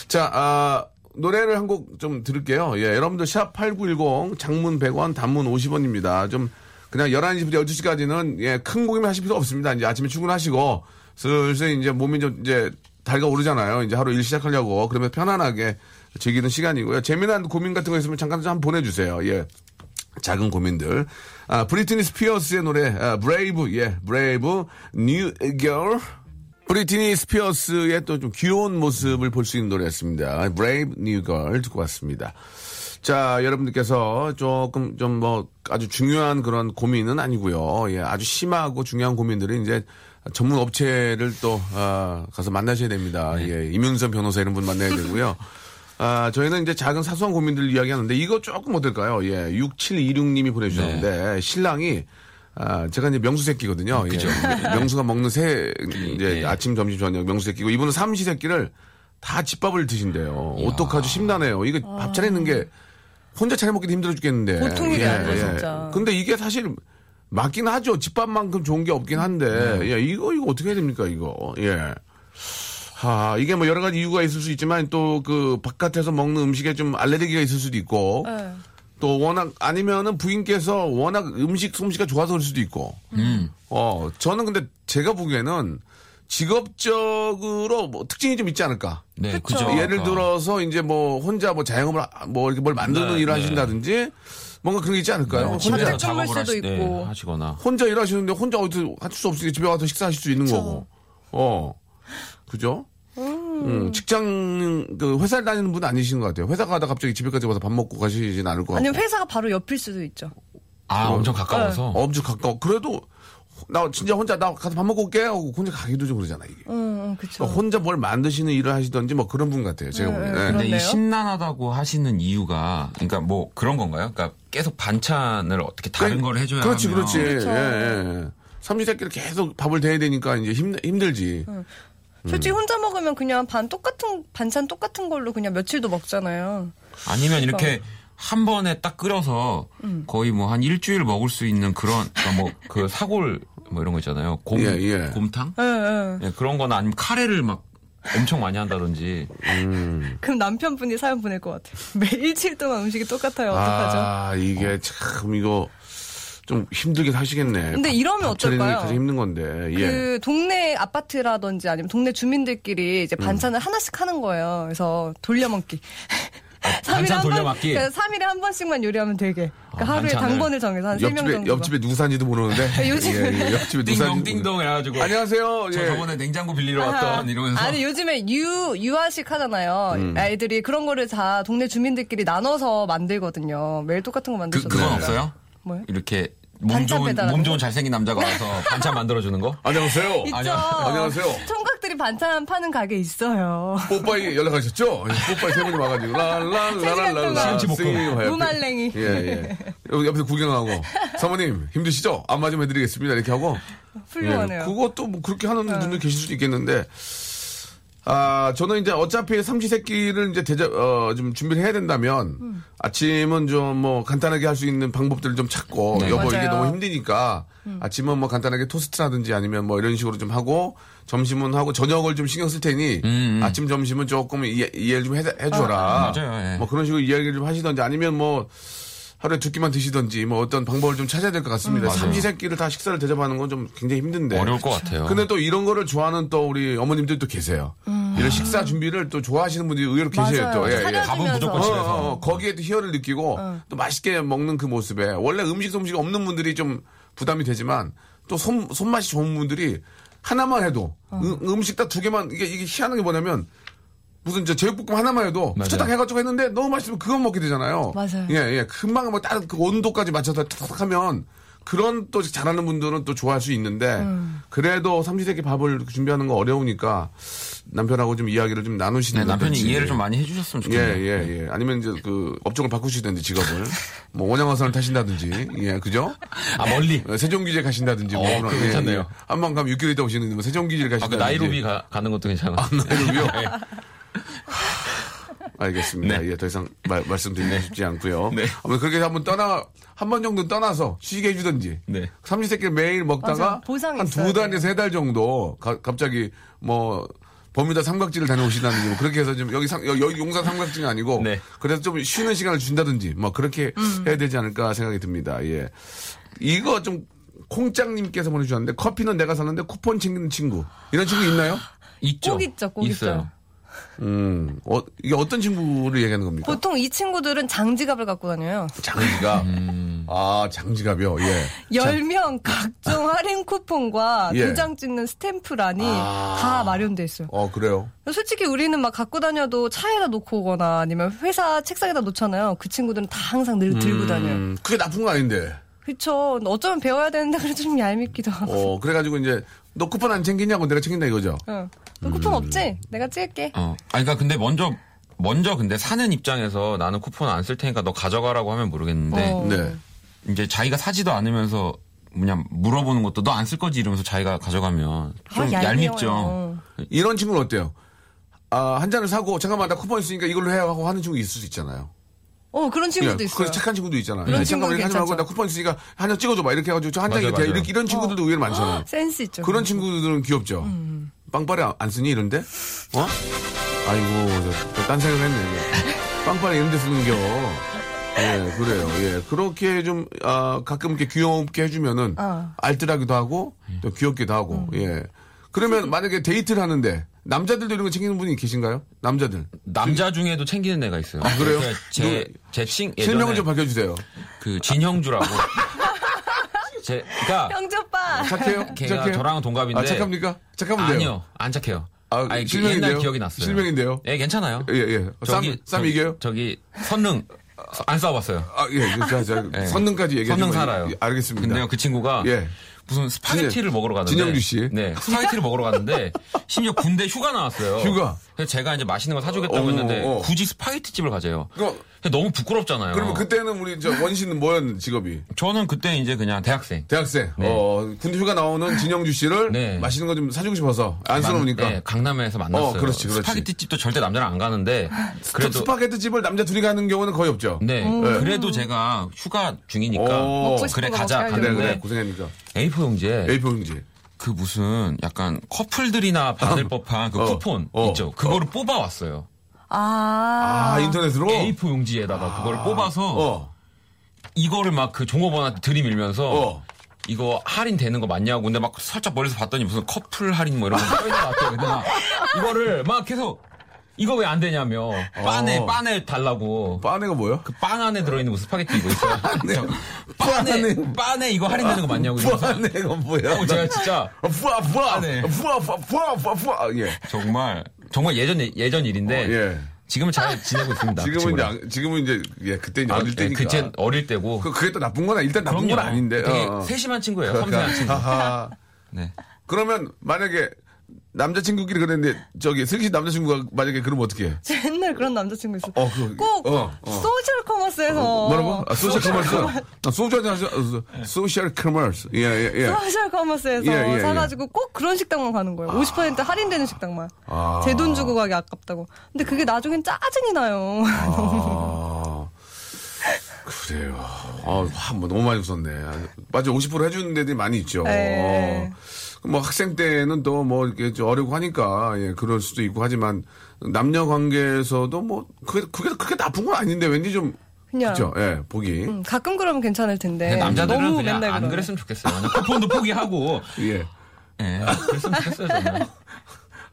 자, 아, 노래를 한 곡 좀 들을게요. 예, 여러분들 샵 8910 장문 100원, 단문 50원입니다. 좀 그냥 11시부터 12시까지는 예, 큰 고민 하실 필요 없습니다. 이제 아침에 출근하시고 슬슬 이제 몸이 좀 이제 달아오르잖아요. 이제 하루 일 시작하려고. 그러면 편안하게 즐기는 시간이고요. 재미난 고민 같은 거 있으면 잠깐 좀 보내주세요. 예. 작은 고민들. 아, 브리트니 스피어스의 노래, 아, Brave, 예, Brave, New Girl. 브리트니 스피어스의 또 좀 귀여운 모습을 볼 수 있는 노래였습니다. Brave New Girl 듣고 왔습니다. 자, 여러분들께서 조금 좀 뭐 아주 중요한 그런 고민은 아니고요. 예, 아주 심하고 중요한 고민들은 이제 전문 업체를 또 아, 가서 만나셔야 됩니다. 예, 이문선 변호사 이런 분 만나야 되고요. 아, 저희는 이제 작은 사소한 고민들을 이야기하는데 이거 조금 어떨까요? 예, 6726님이 보내주셨는데 신랑이 아, 제가 이제 명수 새끼거든요. 예, 명수가 먹는 새 이제 예. 아침, 점심, 저녁 명수 새끼고 이분은 삼시 새끼를 다 집밥을 드신대요. 어떡하죠? 심나네요. 이거 밥 차리는 게 혼자 차려 먹기도 힘들어 죽겠는데. 보통 일이 아니에요, 진짜. 근데 이게 사실 맞긴 하죠. 집밥만큼 좋은 게 없긴 한데. 예, 이거 이거 어떻게 해야 됩니까, 이거? 예. 하, 이게 뭐 여러 가지 이유가 있을 수 있지만 또 그 바깥에서 먹는 음식에 좀 알레르기가 있을 수도 있고 네. 또 워낙 아니면은 부인께서 워낙 음식 솜씨가 좋아서 그럴 수도 있고. 어, 저는 근데 제가 보기에는 직업적으로 뭐 특징이 좀 있지 않을까. 네. 그죠. 예를 들어서 이제 뭐 혼자 뭐 자영업을 하- 뭐 이렇게 뭘 만드는 네, 일을 네. 하신다든지 뭔가 그런 게 있지 않을까요? 네, 혼자, 작업을 수도 하시, 네, 있고. 하시거나. 혼자 일하시는데 혼자 어디 할 수 없으니까 집에 와서 식사하실 수 있는 거고. 어. 그죠? 음, 직장, 그, 회사를 다니는 분 아니신 것 같아요. 회사 가다 갑자기 집에까지 와서 밥 먹고 가시진 않을 것 같고. 아니면 회사가 바로 옆일 수도 있죠. 아, 엄청 가까워서. 어, 엄청 가까워. 그래도, 나 진짜 혼자, 나 가서 밥 먹고 올게 하고 혼자 가기도 좀 그러잖아, 이게. 응, 응, 그쵸. 그러니까 혼자 뭘 만드시는 일을 하시던지 뭐 그런 분 같아요, 제가 보기엔. 네. 근데 이. 심란하다고 하시는 이유가, 그러니까 뭐 그런 건가요? 그러니까 계속 반찬을 어떻게 다른 걸 해줘야 그렇지, 하면 그렇지. 예, 예. 삼시세끼를 계속 밥을 대야 되니까 이제 힘, 힘들지. 솔직히 혼자 먹으면 그냥 반 똑같은 반찬 똑같은 걸로 그냥 며칠도 먹잖아요. 아니면 이렇게 한 번에 딱 끓여서 음. 거의 뭐 한 일주일 먹을 수 있는 그런 그러니까 뭐 그 사골 뭐 이런 거 있잖아요. 곰 예, 예. 곰탕 예, 예. 예, 그런 거나 아니면 카레를 막 엄청 많이 한다든지 그럼 남편분이 사연 보낼 것 같아요. 매일 일주일 동안 음식이 똑같아요. 어떡하죠? 아, 이게 참 이거 좀 힘들게 사시겠네. 근데 이러면 밥 어떨까요? 가장 힘든 건데. 예. 그 동네 아파트라든지 아니면 동네 주민들끼리 음. 이제 반찬을 하나씩 하는 거예요. 그래서 돌려먹기. 반찬 돌려먹기? 3일에 한 번씩만 요리하면 되게. 그러니까 아, 하루에 반찬을. 당번을 정해서 한 3명 옆집에 정도. 옆집에 누구 사는지도 모르는데. 요즘- 예, 예, 옆집에 누구 띵동 해가지고 안녕하세요. 저 예. 저번에 냉장고 빌리러 왔던 이러면서 아니 요즘에 유 유아식 하잖아요. 음. 아이들이 그런 거를 다 동네 주민들끼리 나눠서 만들거든요. 매일 똑같은 거그 만드셔도 그건. 없어요? 뭐요? 이렇게 몸 반찬 좋은 몸 좋은 거? 잘생긴 남자가 와서 반찬 만들어 주는 거? 안녕하세요. 있죠. 안녕하세요. 총각들이 반찬 파는 가게 있어요. 뽀빠이 연락하셨죠? 예, 뽀빠이 세 분이 와가지고. 싱잉 무말랭이. 예, 예. 옆에서 구경하고 사모님 힘드시죠? 안마 좀 해드리겠습니다 이렇게 하고 훌륭하네요. 예, 그것도 뭐 그렇게 하는 분들 계실 수도 있겠는데 아 저는 이제 어차피 삼시세끼를 이제 대접 어 좀 준비를 해야 된다면 음. 아침은 좀 뭐 간단하게 할 수 있는 방법들을 좀 찾고 네. 여보 이게 맞아요. 음. 너무 힘드니까 아침은 뭐 간단하게 토스트라든지 아니면 뭐 이런 식으로 좀 하고 점심은 하고 저녁을 좀 신경 쓸 테니 음. 아침 점심은 조금 이해, 이해를 좀 해, 해줘라. 맞아요, 예. 뭐 그런 식으로 이야기를 좀 하시던지 아니면 뭐 하루에 두 끼만 드시던지 뭐 어떤 방법을 좀 찾아야 될 것 같습니다. 맞아요. 삼시세끼를 다 식사를 대접하는 건 좀 굉장히 힘든데. 어려울 것 같아요. 근데 또 이런 거를 좋아하는 또 우리 어머님들도 계세요. 이런 식사 준비를 또 좋아하시는 분들이 의외로 계세요. 또. 예, 예. 밥은 무조건 어, 집에서. 어, 어, 거기에 또 희열을 느끼고 또 맛있게 먹는 그 모습에 원래 음식 솜씨가 없는 분들이 좀 부담이 되지만 또 손, 손맛이 좋은 분들이 하나만 해도 음, 식 딱 두 개만 이게 이게 희한한 게 뭐냐면 무슨 저 제육볶음 하나만 해도. 후딱 해가지고 했는데 너무 맛있으면 그건 먹게 되잖아요. 맞아요. 예, 예. 금방 뭐딱그 온도까지 맞춰서 탁탁 하면 그런 또 잘하는 분들은 또 좋아할 수 있는데 음. 그래도 삼시세끼 밥을 준비하는 거 어려우니까 남편하고 좀 이야기를 좀 나누시는 네, 남편이 건지. 이해를 좀 많이 해주셨으면 예, 좋겠네요. 예, 예. 아니면 이제 그 업종을 바꾸시든지 직업을 뭐 원양어선을 타신다든지 예, 그죠? 아 멀리. 어, 세종기지에 가신다든지 뭐 어, 그런, 그거 괜찮네요. 한번 가면 6개월 있다 오시는데 뭐 세종기지를 아, 그 가신다든지 나이로비 가, 가는 것도 괜찮아. 나이로비요? 네. 알겠습니다. 네. 예, 더 이상 말, 말씀드리기 쉽지 않고요. 네. 아무튼 그렇게 한번 떠나 한 번 정도 떠나서 쉬게 해주든지. 네. 삼시세끼 매일 먹다가 한 두 달에서. 세 달 정도 가- 갑자기 뭐 버뮤다 삼각지를 다녀오시다든지 뭐 그렇게 해서 좀 여기 상, 여- 여기 용산 삼각지가 아니고 네. 그래서 좀 쉬는 시간을 준다든지 뭐 그렇게 음. 해야 되지 않을까 생각이 듭니다. 예. 이거 좀 콩짱님께서 보내주셨는데 커피는 내가 샀는데 쿠폰 챙기는 친구 이런 친구 있나요? 있죠. 꼭 있죠, 꼭 있어요. 있어요. 음, 어, 이게 어떤 친구를 얘기하는 겁니까? 보통 이 친구들은 장지갑을 갖고 다녀요. 장지갑. 아, 장지갑이요. 예. 10명 각종 할인 쿠폰과 예. 도장 찍는 스탬프란이 아. 다 마련돼 있어요. 어, 그래요. 솔직히 우리는 막 갖고 다녀도 차에다 놓고 오거나 아니면 회사 책상에다 놓잖아요. 그 친구들은 다 항상 늘 들고 다녀요. 음, 그게 나쁜 거 아닌데. 그쵸. 어쩌면 배워야 되는데 그래도 좀 얄밉기도 하고. 어, 그래가지고 이제, 너 쿠폰 안 챙기냐고 내가 챙긴다 이거죠. 응. 너 쿠폰 없지? 내가 찍을게. 어. 아니, 그러니까 근데 먼저, 먼저 근데 사는 입장에서 나는 쿠폰 안 쓸 테니까 너 가져가라고 하면 모르겠는데, 어. 네. 이제 자기가 사지도 않으면서 그냥 물어보는 것도 너 안 쓸 거지 이러면서 자기가 가져가면 좀 아, 얄밉죠. 이런 친구는 어때요? 아, 한 잔을 사고, 잠깐만, 나 쿠폰 있으니까 이걸로 해 하고 하는 친구 있을 수 있잖아요. 어, 그런 친구도 예, 있어요. 착한 친구도 있잖아요. 그런 예, 잠깐만, 이렇게 하지 말고, 나 쿠폰 있으니까 한잔 찍어줘봐. 이렇게 해가지고 저 한 장이 돼. 이렇게, 이런 친구들도 의외로 많잖아요. 센스 있죠. 그런 친구들은 귀엽죠. 음. 빵빠레 안- 안 쓰니 이런데? 어? 아이고 저, 딴 생각했네. 빵빠레 이런 데 쓰는겨. 예, 그래요. 예, 그렇게 좀 아, 가끔 이렇게 귀엽게 해주면은 어. 알뜰하기도 하고 또 귀엽기도 하고. 음. 예. 그러면 만약에 데이트를 하는데 남자들도 이런 거 챙기는 분이 계신가요? 남자들. 남자 중에도 챙기는 애가 있어요. 아, 그래요? 제, 제 친, 실명을 예전에 좀 밝혀주세요. 그 진형주라고. 제, 그니까, 형제 오빠. 착해요? 걔가 착해요? 저랑은 동갑인데. 아, 착합니까? 착하면 돼요. 아니요, 안 착해요. 아, 아니, 그 실명인데요? 옛날 기억이 났어요. 실명인데요? 예, 괜찮아요. 예, 예. 쌈, 쌈 저기, 이겨요? 저기, 선릉. 안 싸워봤어요. 아, 예. 자, 자, 예. 선릉까지 얘기하지 선릉 마. 살아요. 예, 알겠습니다. 근데요, 그 친구가 예. 무슨 스파게티를 먹으러 갔는데. 진영주 씨. 네, 스파게티를 먹으러 갔는데 심지어 군대 휴가 나왔어요. 휴가. 그래서 제가 이제 맛있는 거 사주겠다고 어, 했는데 어. 굳이 스파게티 집을 가재요. 그럼, 너무 부끄럽잖아요. 그러면 그때는 우리 저 원씨는 뭐였는 직업이? 저는 그때 이제 그냥 대학생. 대학생. 네. 어, 군대 휴가 나오는 진영주 씨를 네. 맛있는 거 좀 사주고 싶어서 안쓰러우니까. 네, 강남에서 만났어요. 어, 그렇지, 그렇지. 스파게티 집도 절대 남자랑 안 가는데 그래도 스파게티 집을 남자 둘이 가는 경우는 거의 없죠. 네, 그래도 제가 휴가 중이니까 어. 그래 거 가자 먹게 그래. 그래. 갔는데 고생하니까. A4 용지에 A4 용지. 그 무슨 약간 커플들이나 받을 법한 그 어, 쿠폰 어, 있죠. 그거를 뽑아 왔어요. 아. 아, 인터넷으로? A4 용지에다가 그거를 뽑아서 어, 이거를 막 그 종업원한테 들이밀면서 어. 이거 할인 되는 거 맞냐고 근데 막 살짝 멀리서 봤더니 무슨 커플 할인 뭐 이런 거 써있는 것 같아요. 근데 막 이거를 막 계속 이거 왜 안 되냐며 빠네 어. 빠네 달라고 빠네가 뭐야? 그 빵 안에 들어있는 무슨 스파게티 이거 있어요. 빤에 빤에 이거 할인되는 거 맞냐고 빠네가 뭐야? 어, 제가 진짜 어, 부아, 부아, 빠네. 부아, 부아, 부아, 부아, 부아. 예. 정말 정말 예전 예전 일인데 어, 예. 지금은 잘 지내고 있습니다. 그 지금은. 이제, 지금은 이제, 예, 그때 이제 아, 어릴 때니까. 그때 어릴 때고 그, 그게 또 나쁜 건, 일단 나쁜 건 그럼요. 아닌데. 되게 어, 어. 세심한 친구예요. 섬세한 친구. 네. 그러면 만약에 남자친구끼리 그랬는데 저기 슬기 씨 남자친구가 만약에 그러면 어떻게 해? 저 옛날 그런 남자친구 있어. 어, 그, 꼭 어, 어. 소셜 커머스에서 뭐라고? 아, 소셜 커머스? 아, 소셜 커머스. 소셜 커머스. 예, 예, 예. 소셜 커머스에서 예, 예, 사가지고 꼭 그런 식당만 가는 거예요. 50% 할인되는 식당만. 아. 제 돈 주고 가기 아깝다고. 근데 그게 나중엔 짜증이 나요. 아, 그래요. 아, 화, 뭐 너무 많이 웃었네. 맞아, 50% 해주는 데들이 많이 있죠. 네. 뭐 학생 때는 또 뭐 이렇게 좀 어리고 하니까 예, 그럴 수도 있고 하지만 남녀 관계에서도 뭐 그게 그게 그게 나쁜 건 아닌데 왠지 좀 그냥. 그죠? 예, 보기. 음, 가끔 그러면 괜찮을 텐데. 남자들은 너무 그냥 맨날 안 그러면. 그랬으면 좋겠어요. 그냥 쿠폰도 포기하고 예. 예, 그랬으면 좋겠어요 저는.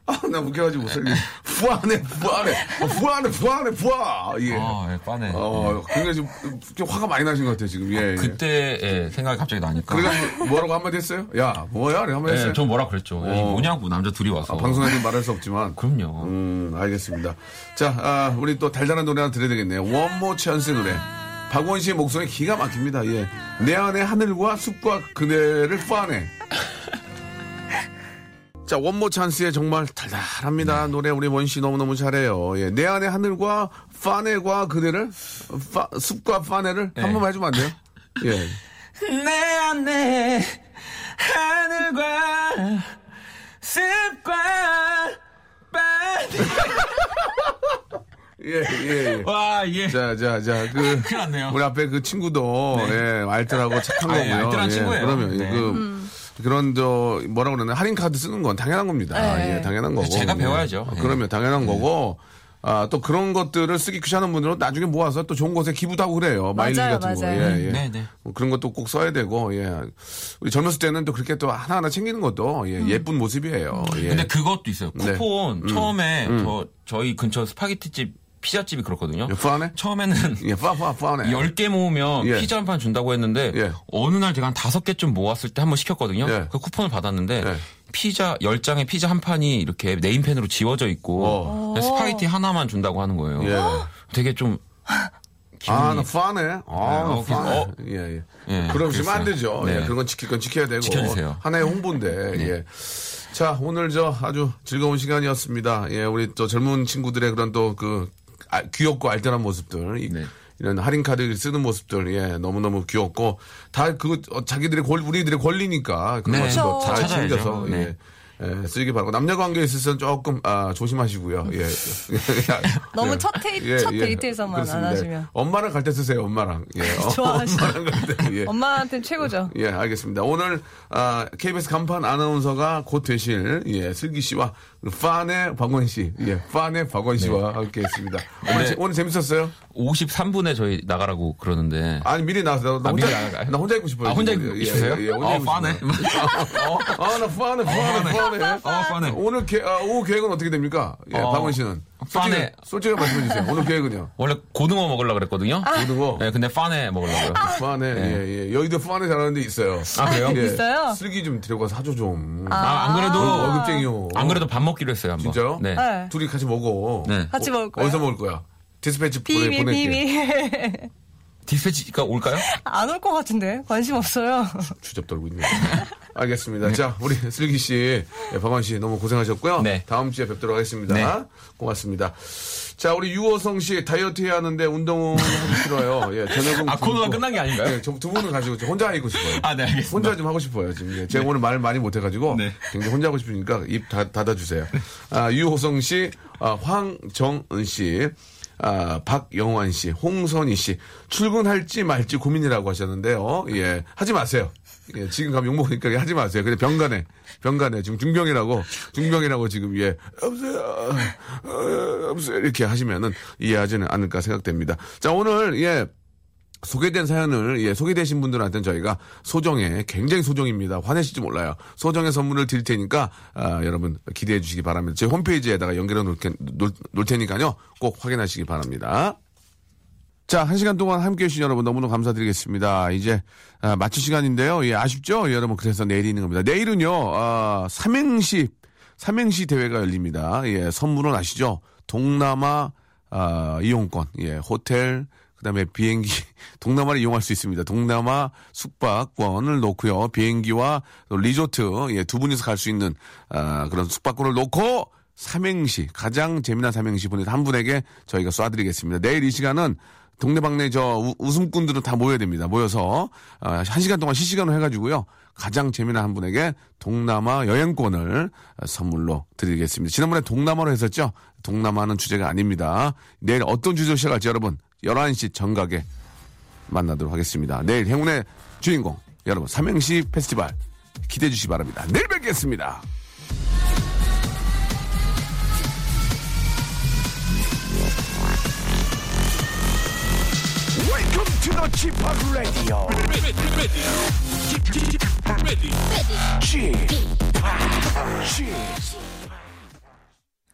아, 나 웃겨가지고 못 살겠네. 부하네, 부하네, 어, 부하네, 부하네, 부하. 예. 아, 예, 빠네. 어, 그게 지금 좀 화가 많이 나신 것 같아요, 지금. 예. 예. 그때 예, 생각이 갑자기 나니까. 그래가 뭐라고 한마디 했어요? 야, 뭐야? 한마디 했어요? 예, 저 뭐라 그랬죠. 야, 이게 뭐냐고 남자 둘이 와서. 아, 방송에서 말할 수 없지만. 그럼요. 음, 알겠습니다. 자, 아, 우리 또 달달한 노래 하나 들어야 되겠네요. 원모 찬스의 노래. 박원 씨의 목소리 기가 막힙니다. 예. 내 안의 하늘과 숲과 그대를 파네. 자, 원모 찬스의 정말 달달합니다. 노래 우리 원씨 너무너무 잘해요. 예. 내 안의 하늘과 파네과 그대를, 파, 숲과 파네를 한 번만 해주면 안 돼요? 예. 내 안에 하늘과 습과 빠지. 예, 예, 예. 와, 이게. 자, 자, 자, 그. 큰일 났네요. 우리 앞에 그 친구도, 예, 알뜰하고 착한 아, 예, 거고요. 알뜰한 예, 친구예요. 그러면, 네. 그, 그런, 저, 뭐라 그러나, 할인 카드 쓰는 건 당연한 겁니다. 네. 예, 당연한 거고. 제가 예. 배워야죠. 예. 그러면 당연한 거고, 아, 또 그런 것들을 쓰기 귀찮은 분들은 나중에 모아서 또 좋은 곳에 기부도 하고 그래요. 마일리지 같은 거. 맞아요. 예, 예. 네, 네. 뭐 그런 것도 꼭 써야 되고, 예. 우리 젊었을 때는 또 그렇게 또 하나하나 챙기는 것도, 예, 예쁜 모습이에요. 예. 근데 그것도 있어요. 네. 쿠폰 처음에 저 저희 근처 스파게티집 피자집이 그렇거든요. 예, 파네? 처음에는 예, 파, 파, 파네. 10개 모으면 예. 피자 한 판 준다고 했는데 예. 어느 날 제가 한 5개쯤 모았을 때 한 번 시켰거든요. 예. 그 쿠폰을 받았는데 예. 피자 10장에 피자 한 판이 이렇게 네임펜으로 지워져 있고 어. 스파게티 하나만 준다고 하는 거예요. 예. 되게 좀 아, 나 파네. 아, 어, 나 파네. 어. 예, 예. 예, 그럼 지면 안. 되죠. 네. 예, 그런 건 지킬 건 지켜야 되고. 지켜주세요. 네. 하나의 홍보인데, 예. 자, 오늘 저 아주 즐거운 시간이었습니다. 예, 우리 또 젊은 친구들의 그런 또 그 귀엽고 알뜰한 모습들. 이- 네. 이런 할인 카드 쓰는 모습들, 예, 너무 너무 귀엽고, 다 그, 어, 자기들의 권, 우리들의 권리니까, 그런 네. 것도 잘 찾아야죠. 챙겨서, 예. 네. 예, 쓰기 바라고. 남녀 관계에 있어서는 조금, 아, 조심하시고요. 예. 너무 예. 첫, 데이, 예, 첫 예. 데이트에서만 그렇습니다. 안 하시면. 엄마랑 갈 때 쓰세요, 엄마랑. 예. 좋아하시죠. 엄마랑 갈 때. 예. 엄마한테는 최고죠. 예, 알겠습니다. 오늘 아, KBS 간판 아나운서가 곧 되실 예, 슬기 씨와 판의 박원 씨, 예, 판의 박원 씨와 함께했습니다. 오늘, 네. 재- 오늘 재밌었어요? 53분에 저희 나가라고 그러는데 아니 미리 나와서 나, 나 아, 혼자 미리? 나 혼자 있고 싶어요. 아, 혼자. 있고 예, 싶으세요? 예, 예, 혼자 어, 있고 빠네. 싶어요. 아, 나 뻔해. 어, 뻔해. 오늘 계, 아, 오후 계획은 어떻게 됩니까? 예, 어, 박원 씨는. 솔직히, 뻔해. 솔직히 말씀해 주세요. 오늘 계획은요? 원래 고등어 먹으려고 그랬거든요. 고등어. 네, 근데 파네 먹으려고요. 푸안에, 예, 예. 여의도 푸안에 잘하는 데 있어요. 아, 그래요? 예. 있어요? 슬기 좀 데려가서 사줘 좀. 아, 안 그래도 어, 월급쟁이요. 안 그래도 밥 먹기로 했어요, 한번. 진짜요? 네. 네. 둘이 같이 먹어. 네. 같이 먹을 거예요. 어디서 먹을 거야? 디스패치 보내, 비밀 보낼게. 비밀. 디스패치가 올까요? 안 올 것 같은데 관심 없어요. 주접 떨고 있네. 알겠습니다. 자, 우리 슬기 씨, 예, 박원 씨 너무 고생하셨고요. 네. 다음 주에 뵙도록 하겠습니다. 네. 고맙습니다. 자, 우리 유호성 씨 다이어트 해야 하는데 운동은 하기 싫어요. 예, 저녁은 아, 코너가. 끝난 게 아닌가요? 예, 저 두 분은 가지고 저 혼자 하고 싶어요. 아, 네, 알겠습니다. 혼자 좀 하고 싶어요. 지금 예, 제가 오늘 말 많이 못 해가지고 네. 굉장히 혼자 하고 싶으니까 입 다, 닫아주세요. 아, 유호성 씨, 아, 황정은 씨. 아, 박영환 씨, 홍선희 씨, 출근할지 말지 고민이라고 하셨는데요. 예, 하지 마세요. 예, 지금 가면 욕먹으니까 하지 마세요. 근데 병간에, 병간에, 지금 중병이라고, 중병이라고 지금, 예, 없어요, 어, 없어요. 이렇게 하시면은 이해하지는 않을까 생각됩니다. 자, 오늘, 예, 소개된 사연을 예, 소개되신 분들한테는 저희가 소정의 굉장히 소정입니다. 화내실지 몰라요. 소정의 선물을 드릴 테니까 아, 여러분 기대해 주시기 바랍니다. 제 홈페이지에다가 연결해 놓을, 테- 놓을, 놓을 테니까요. 꼭 확인하시기 바랍니다. 자, 한 시간 동안 함께 해주신 여러분 너무너무 감사드리겠습니다. 이제, 아, 마칠 시간인데요. 예, 아쉽죠? 예, 여러분, 그래서 내일이 있는 겁니다. 내일은요, 아, 삼행시, 삼행시 대회가 열립니다. 예, 선물은 아시죠? 동남아, 아, 이용권, 예, 호텔, 그 다음에 비행기, 동남아를 이용할 수 있습니다. 동남아 숙박권을 놓고요. 비행기와 또 리조트, 예, 두 분이서 갈 수 있는, 아, 그런 숙박권을 놓고, 삼행시, 가장 재미난 삼행시 보내서 한 분에게 저희가 쏴드리겠습니다. 내일 이 시간은 동네방네 저 우- 웃음꾼들은 다 모여야 됩니다. 모여서 어, 한 시간 동안 실시간으로 해가지고요. 가장 재미난 한 분에게 동남아 여행권을 어, 선물로 드리겠습니다. 지난번에 동남아로 했었죠. 동남아는 주제가 아닙니다. 내일 어떤 주제로 시작할지 여러분 11시 정각에 만나도록 하겠습니다. 내일 행운의 주인공 여러분 삼행시 페스티벌 기대해 주시기 바랍니다. 내일 뵙겠습니다. Welcome to the Chipak Radio. Ready, ready, ready. Ready, G- ready. G- G-